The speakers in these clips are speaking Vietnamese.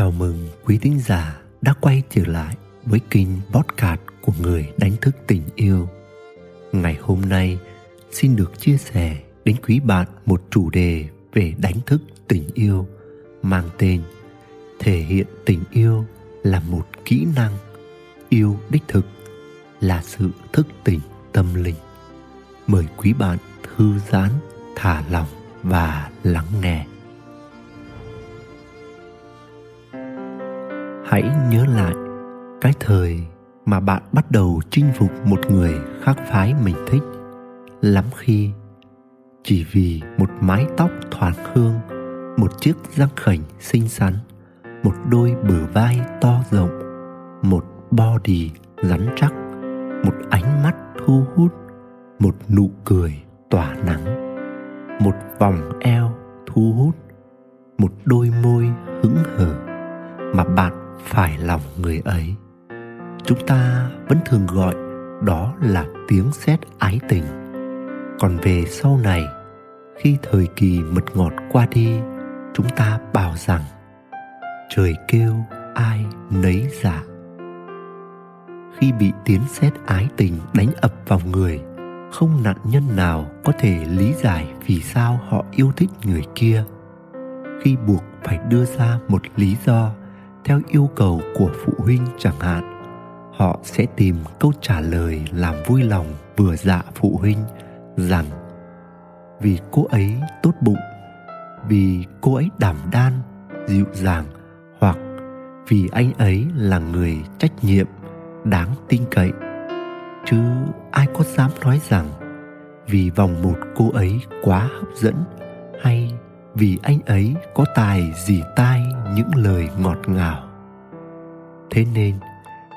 Chào mừng quý thính giả đã quay trở lại với kênh podcast của người đánh thức tình yêu. Ngày hôm nay, xin được chia sẻ đến quý bạn một chủ đề về đánh thức tình yêu, mang tên thể hiện tình yêu là một kỹ năng yêu đích thực, là sự thức tỉnh tâm linh mời quý bạn thư giãn, thả lòng và lắng nghe hãy nhớ lại, cái thời mà bạn bắt đầu chinh phục một người khác phái mình thích, lắm khi chỉ vì một mái tóc thoảng hương, một chiếc răng khểnh xinh xắn, một đôi bờ vai to rộng, một body rắn chắc, một ánh mắt thu hút, một nụ cười tỏa nắng, một vòng eo thu hút, một đôi môi hững hờ mà bạn phải lòng người ấy. Chúng ta vẫn thường gọi đó là tiếng sét ái tình. Còn về sau này, khi thời kỳ mật ngọt qua đi, chúng ta bảo rằng, trời kêu, ai nấy giả. khi bị tiếng sét ái tình đánh ập vào người, không nạn nhân nào có thể lý giải vì sao họ yêu thích người kia. Khi buộc phải đưa ra một lý do theo yêu cầu của phụ huynh chẳng hạn. Họ sẽ tìm câu trả lời làm vui lòng vừa dạ phụ huynh rằng, vì cô ấy tốt bụng, vì cô ấy đảm đan, dịu dàng, hoặc vì anh ấy là người trách nhiệm, đáng tin cậy. Chứ ai có dám nói rằng vì vòng một cô ấy quá hấp dẫn hay vì anh ấy có tài dì tai những lời ngọt ngào. Thế nên,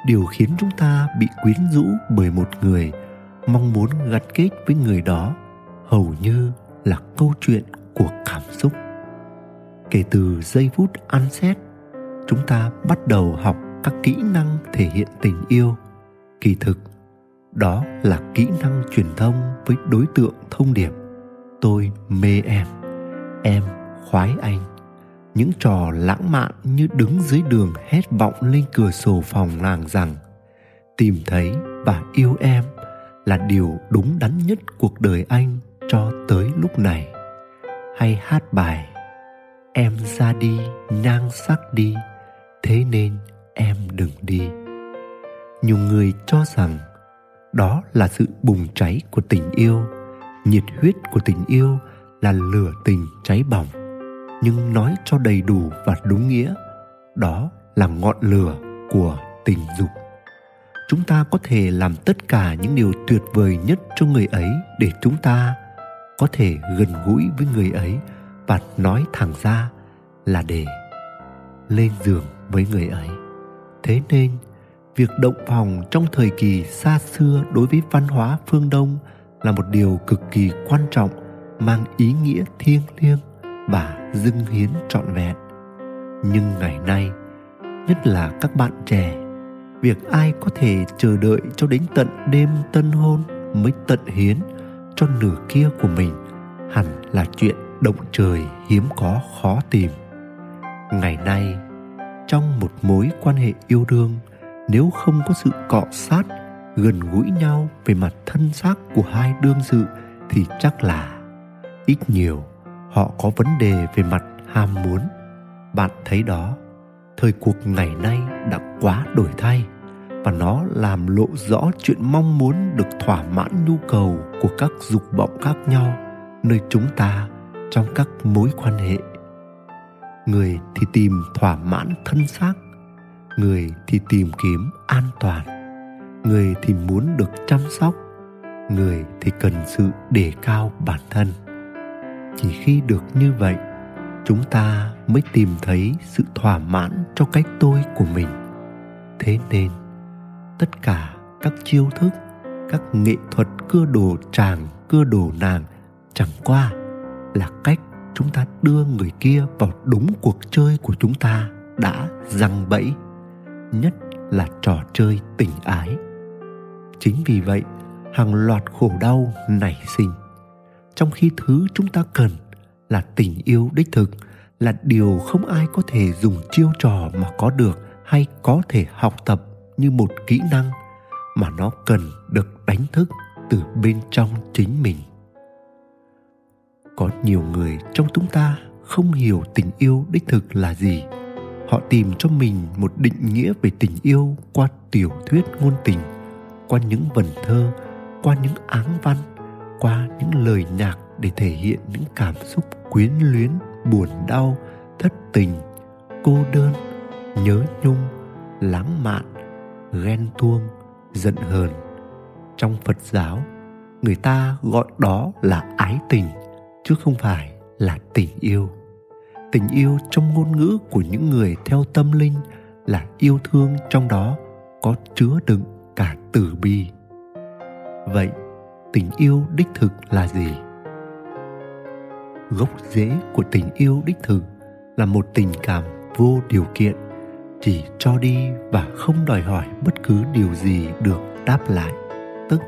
điều khiến chúng ta bị quyến rũ bởi một người mong muốn gắn kết với người đó hầu như là câu chuyện của cảm xúc. Kể từ giây phút ăn xét, chúng ta bắt đầu học các kỹ năng thể hiện tình yêu. Kỳ thực, đó là kỹ năng truyền thông với đối tượng thông điệp, tôi mê em em, khoái anh. Những trò lãng mạn như đứng dưới đường hét vọng lên cửa sổ phòng nàng rằng, tìm thấy và yêu em là điều đúng đắn nhất cuộc đời anh cho tới lúc này. Hay hát bài, em ra đi nhang sắc đi, thế nên em đừng đi nhiều người cho rằng đó là sự bùng cháy của tình yêu, nhiệt huyết của tình yêu là lửa tình cháy bỏng, nhưng nói cho đầy đủ và đúng nghĩa, đó là ngọn lửa của tình dục. Chúng ta có thể làm tất cả những điều tuyệt vời nhất cho người ấy để chúng ta có thể gần gũi với người ấy và nói thẳng ra là để lên giường với người ấy. Thế nên, việc động phòng trong thời kỳ xa xưa đối với văn hóa phương đông là một điều cực kỳ quan trọng mang ý nghĩa thiêng liêng và dâng hiến trọn vẹn. Nhưng ngày nay, nhất là các bạn trẻ, việc ai có thể chờ đợi cho đến tận đêm tân hôn mới tận hiến cho nửa kia của mình hẳn là chuyện động trời hiếm có khó tìm. Ngày nay, trong một mối quan hệ yêu đương, nếu không có sự cọ sát, gần gũi nhau về mặt thân xác của hai đương sự thì chắc là ít nhiều, họ có vấn đề về mặt ham muốn. Bạn thấy đó, thời cuộc ngày nay đã quá đổi thay và nó làm lộ rõ chuyện mong muốn được thỏa mãn nhu cầu của các dục vọng khác nhau nơi chúng ta trong các mối quan hệ. Người thì tìm thỏa mãn thân xác, người thì tìm kiếm an toàn, người thì muốn được chăm sóc, người thì cần sự đề cao bản thân chỉ khi được như vậy, chúng ta mới tìm thấy sự thỏa mãn cho cách tôi của mình. Thế nên, tất cả các chiêu thức, các nghệ thuật cưa đồ chàng, cưa đồ nàng chẳng qua là cách chúng ta đưa người kia vào đúng cuộc chơi của chúng ta đã răng bẫy, nhất là trò chơi tình ái. Chính vì vậy, hàng loạt khổ đau nảy sinh trong khi thứ chúng ta cần là tình yêu đích thực, là điều không ai có thể dùng chiêu trò mà có được hay có thể học tập như một kỹ năng mà nó cần được đánh thức từ bên trong chính mình. Có nhiều người trong chúng ta không hiểu tình yêu đích thực là gì. Họ tìm cho mình một định nghĩa về tình yêu qua tiểu thuyết ngôn tình, qua những vần thơ, qua những áng văn qua những lời nhạc để thể hiện những cảm xúc quyến luyến, buồn đau, thất tình, cô đơn, nhớ nhung, lãng mạn, ghen tuông, giận hờn. Trong phật giáo, người ta gọi đó là ái tình, chứ không phải là tình yêu. Tình yêu trong ngôn ngữ của những người theo tâm linh là yêu thương trong đó có chứa đựng cả từ bi. Vậy tình yêu đích thực là gì? Gốc rễ của tình yêu đích thực là một tình cảm vô điều kiện, chỉ cho đi và không đòi hỏi bất cứ điều gì được đáp lại. Tức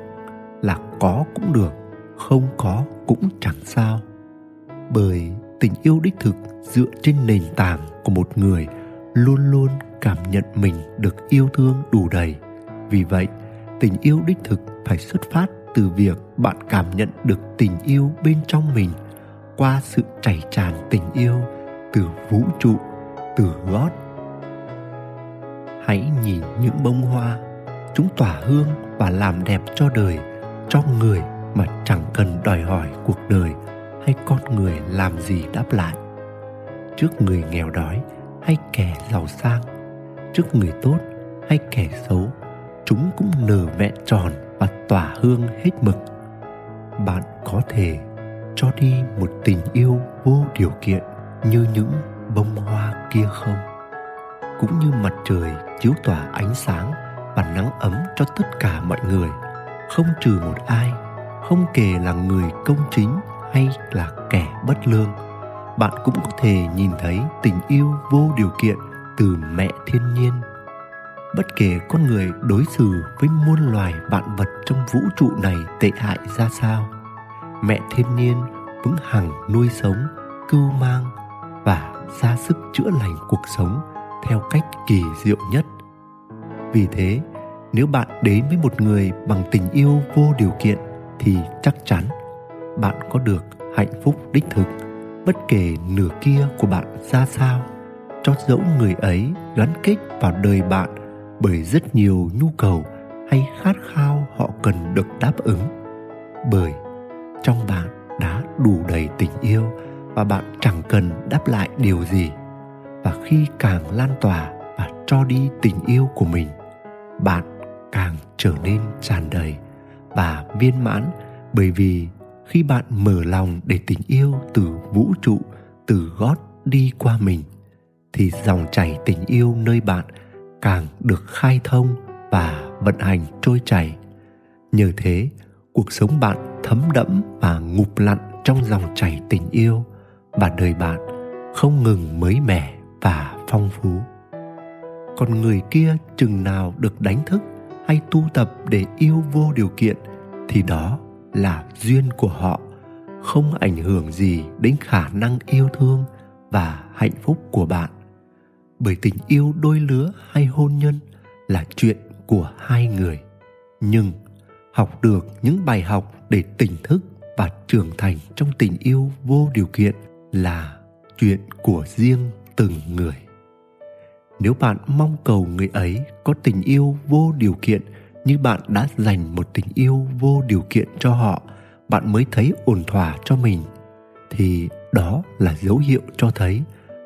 là có cũng được, không có cũng chẳng sao. Bởi tình yêu đích thực dựa trên nền tảng của một người luôn luôn cảm nhận mình được yêu thương đủ đầy. Vì vậy, tình yêu đích thực phải xuất phát từ việc bạn cảm nhận được tình yêu bên trong mình qua sự chảy tràn tình yêu từ vũ trụ, từ gót hãy nhìn những bông hoa, chúng tỏa hương và làm đẹp cho đời, cho người mà chẳng cần đòi hỏi cuộc đời hay con người làm gì đáp lại. Trước người nghèo đói hay kẻ giàu sang, trước người tốt hay kẻ xấu, chúng cũng nở vẹn tròn và tỏa hương hết mực. Bạn có thể cho đi một tình yêu vô điều kiện như những bông hoa kia không? Cũng như mặt trời chiếu tỏa ánh sáng và nắng ấm cho tất cả mọi người, không trừ một ai, không kể là người công chính hay là kẻ bất lương. Bạn cũng có thể nhìn thấy tình yêu vô điều kiện từ mẹ thiên nhiên bất kể con người đối xử với muôn loài vạn vật trong vũ trụ này tệ hại ra sao, mẹ thiên nhiên vững hằng nuôi sống, cưu mang và ra sức chữa lành cuộc sống theo cách kỳ diệu nhất. Vì thế, nếu bạn đến với một người bằng tình yêu vô điều kiện thì chắc chắn bạn có được hạnh phúc đích thực, bất kể nửa kia của bạn ra sao. Cho dẫu người ấy gắn kết vào đời bạn bởi rất nhiều nhu cầu hay khát khao họ cần được đáp ứng. Bởi trong bạn đã đủ đầy tình yêu và bạn chẳng cần đáp lại điều gì. Và khi càng lan tỏa và cho đi tình yêu của mình, bạn càng trở nên tràn đầy và viên mãn. Bởi vì khi bạn mở lòng để tình yêu từ vũ trụ, từ gót đi qua mình, thì dòng chảy tình yêu nơi bạn càng được khai thông và vận hành trôi chảy. Nhờ thế, cuộc sống bạn thấm đẫm và ngụp lặn trong dòng chảy tình yêu và đời bạn không ngừng mới mẻ và phong phú. Còn người kia chừng nào được đánh thức hay tu tập để yêu vô điều kiện thì đó là duyên của họ, không ảnh hưởng gì đến khả năng yêu thương và hạnh phúc của bạn bởi tình yêu đôi lứa hay hôn nhân là chuyện của hai người. Nhưng học được những bài học để tỉnh thức và trưởng thành trong tình yêu vô điều kiện là chuyện của riêng từng người. Nếu bạn mong cầu người ấy có tình yêu vô điều kiện như bạn đã dành một tình yêu vô điều kiện cho họ, bạn mới thấy ổn thỏa cho mình, thì đó là dấu hiệu cho thấy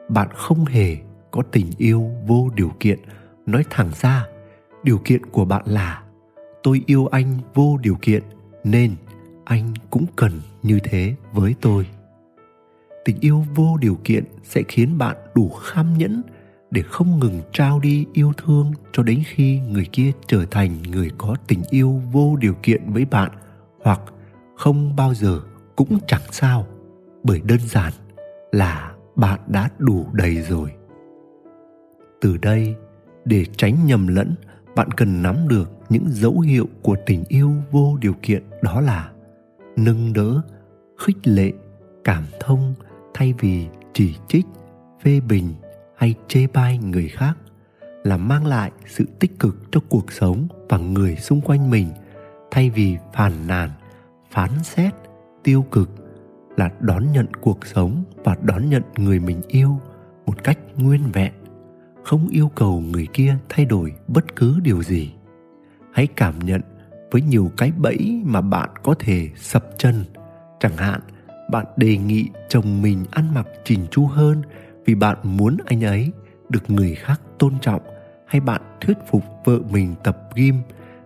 bạn không hề có tình yêu vô điều kiện. Nói thẳng ra, điều kiện của bạn là, tôi yêu anh vô điều kiện, nên anh cũng cần như thế với tôi. Tình yêu vô điều kiện sẽ khiến bạn đủ kham nhẫn để không ngừng trao đi yêu thương cho đến khi người kia trở thành người có tình yêu vô điều kiện với bạn, hoặc không bao giờ cũng chẳng sao. Bởi đơn giản là bạn đã đủ đầy rồi từ đây, để tránh nhầm lẫn, bạn cần nắm được những dấu hiệu của tình yêu vô điều kiện đó là nâng đỡ, khích lệ, cảm thông thay vì chỉ trích, phê bình hay chê bai người khác là mang lại sự tích cực cho cuộc sống và người xung quanh mình thay vì phàn nàn, phán xét, tiêu cực là đón nhận cuộc sống và đón nhận người mình yêu một cách nguyên vẹn không yêu cầu người kia thay đổi bất cứ điều gì. Hãy cảm nhận với nhiều cái bẫy mà bạn có thể sập chân. Chẳng hạn, bạn đề nghị chồng mình ăn mặc chỉnh chu hơn vì bạn muốn anh ấy được người khác tôn trọng, hay bạn thuyết phục vợ mình tập gym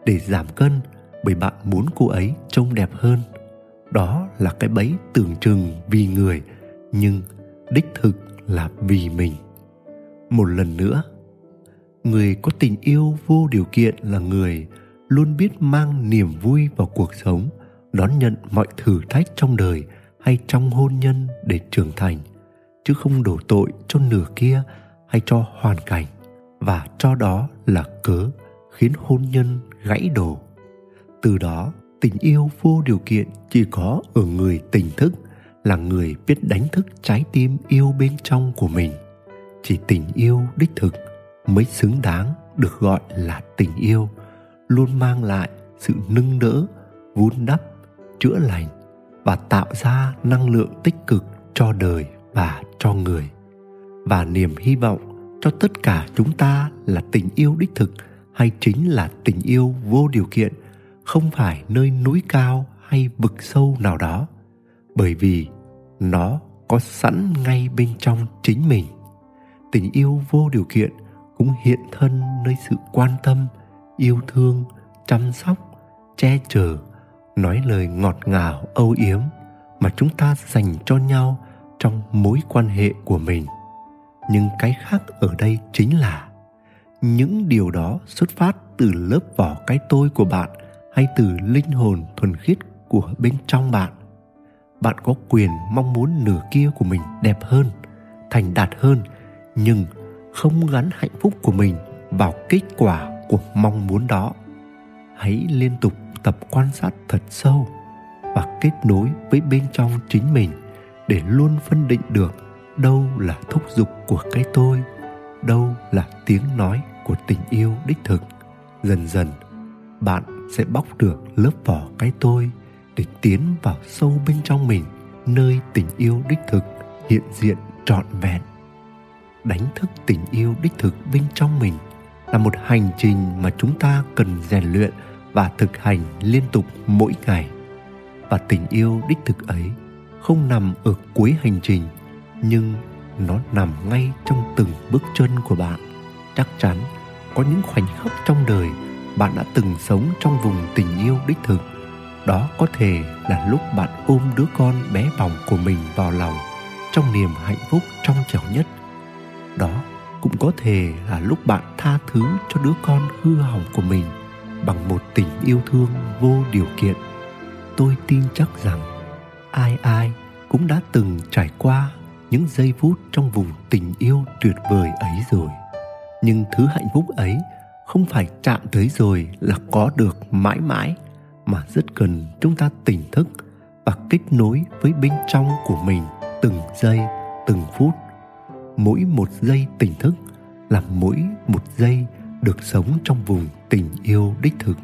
để giảm cân bởi bạn muốn cô ấy trông đẹp hơn. Đó là cái bẫy tưởng chừng vì người, nhưng đích thực là vì mình một lần nữa. Người có tình yêu vô điều kiện là người luôn biết mang niềm vui vào cuộc sống, đón nhận mọi thử thách trong đời hay trong hôn nhân để trưởng thành, chứ không đổ tội cho nửa kia hay cho hoàn cảnh, và cho đó là cớ khiến hôn nhân gãy đổ. Từ đó, tình yêu vô điều kiện chỉ có ở người tỉnh thức là người biết đánh thức trái tim yêu bên trong của mình chỉ tình yêu đích thực mới xứng đáng được gọi là tình yêu, luôn mang lại sự nâng đỡ, vun đắp, chữa lành và tạo ra năng lượng tích cực cho đời và cho người. Và niềm hy vọng cho tất cả chúng ta là tình yêu đích thực hay chính là tình yêu vô điều kiện không phải nơi núi cao hay vực sâu nào đó, bởi vì nó có sẵn ngay bên trong chính mình tình yêu vô điều kiện cũng hiện thân nơi sự quan tâm, yêu thương, chăm sóc, che chở, nói lời ngọt ngào, âu yếm mà chúng ta dành cho nhau trong mối quan hệ của mình. Nhưng cái khác ở đây chính là những điều đó xuất phát từ lớp vỏ cái tôi của bạn hay từ linh hồn thuần khiết của bên trong bạn. Bạn có quyền mong muốn nửa kia của mình đẹp hơn, thành đạt hơn nhưng không gắn hạnh phúc của mình vào kết quả của mong muốn đó. Hãy liên tục tập quan sát thật sâu và kết nối với bên trong chính mình để luôn phân định được đâu là thúc giục của cái tôi, đâu là tiếng nói của tình yêu đích thực. Dần dần, bạn sẽ bóc được lớp vỏ cái tôi để tiến vào sâu bên trong mình, nơi tình yêu đích thực hiện diện trọn vẹn đánh thức tình yêu đích thực bên trong mình là một hành trình mà chúng ta cần rèn luyện và thực hành liên tục mỗi ngày. Và tình yêu đích thực ấy không nằm ở cuối hành trình, nhưng nó nằm ngay trong từng bước chân của bạn. Chắc chắn có những khoảnh khắc trong đời bạn đã từng sống trong vùng tình yêu đích thực. Đó có thể là lúc bạn ôm đứa con bé bỏng của mình vào lòng, trong niềm hạnh phúc trong trẻo nhất cũng có thể là lúc bạn tha thứ cho đứa con hư hỏng của mình bằng một tình yêu thương vô điều kiện. Tôi tin chắc rằng ai ai cũng đã từng trải qua những giây phút trong vùng tình yêu tuyệt vời ấy rồi. Nhưng thứ hạnh phúc ấy không phải chạm tới rồi là có được mãi mãi, mà rất cần chúng ta tỉnh thức và kết nối với bên trong của mình từng giây, từng phút mỗi một giây tỉnh thức là mỗi một giây được sống trong vùng tình yêu đích thực.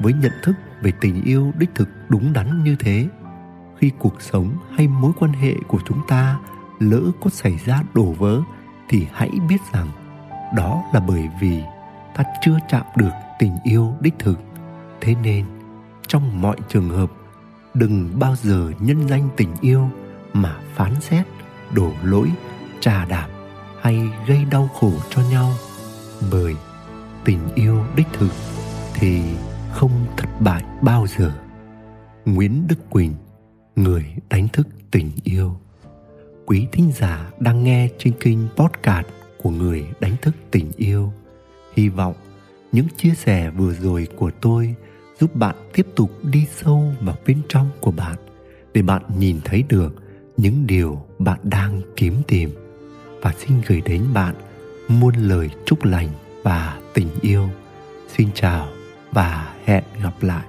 Với nhận thức về tình yêu đích thực đúng đắn như thế, khi cuộc sống hay mối quan hệ của chúng ta lỡ có xảy ra đổ vỡ thì hãy biết rằng đó là bởi vì ta chưa chạm được tình yêu đích thực. Thế nên, trong mọi trường hợp, đừng bao giờ nhân danh tình yêu mà phán xét đổ lỗi trà đạp hay gây đau khổ cho nhau. Bởi tình yêu đích thực thì không thất bại bao giờ. Nguyễn đức quỳnh, người đánh thức tình yêu. Quý thính giả đang nghe trên kênh podcast của người đánh thức tình yêu. Hy vọng những chia sẻ vừa rồi của tôi giúp bạn tiếp tục đi sâu vào bên trong của bạn, để bạn nhìn thấy được những điều bạn đang kiếm tìm và xin gửi đến bạn muôn lời chúc lành và tình yêu. Xin chào và hẹn gặp lại.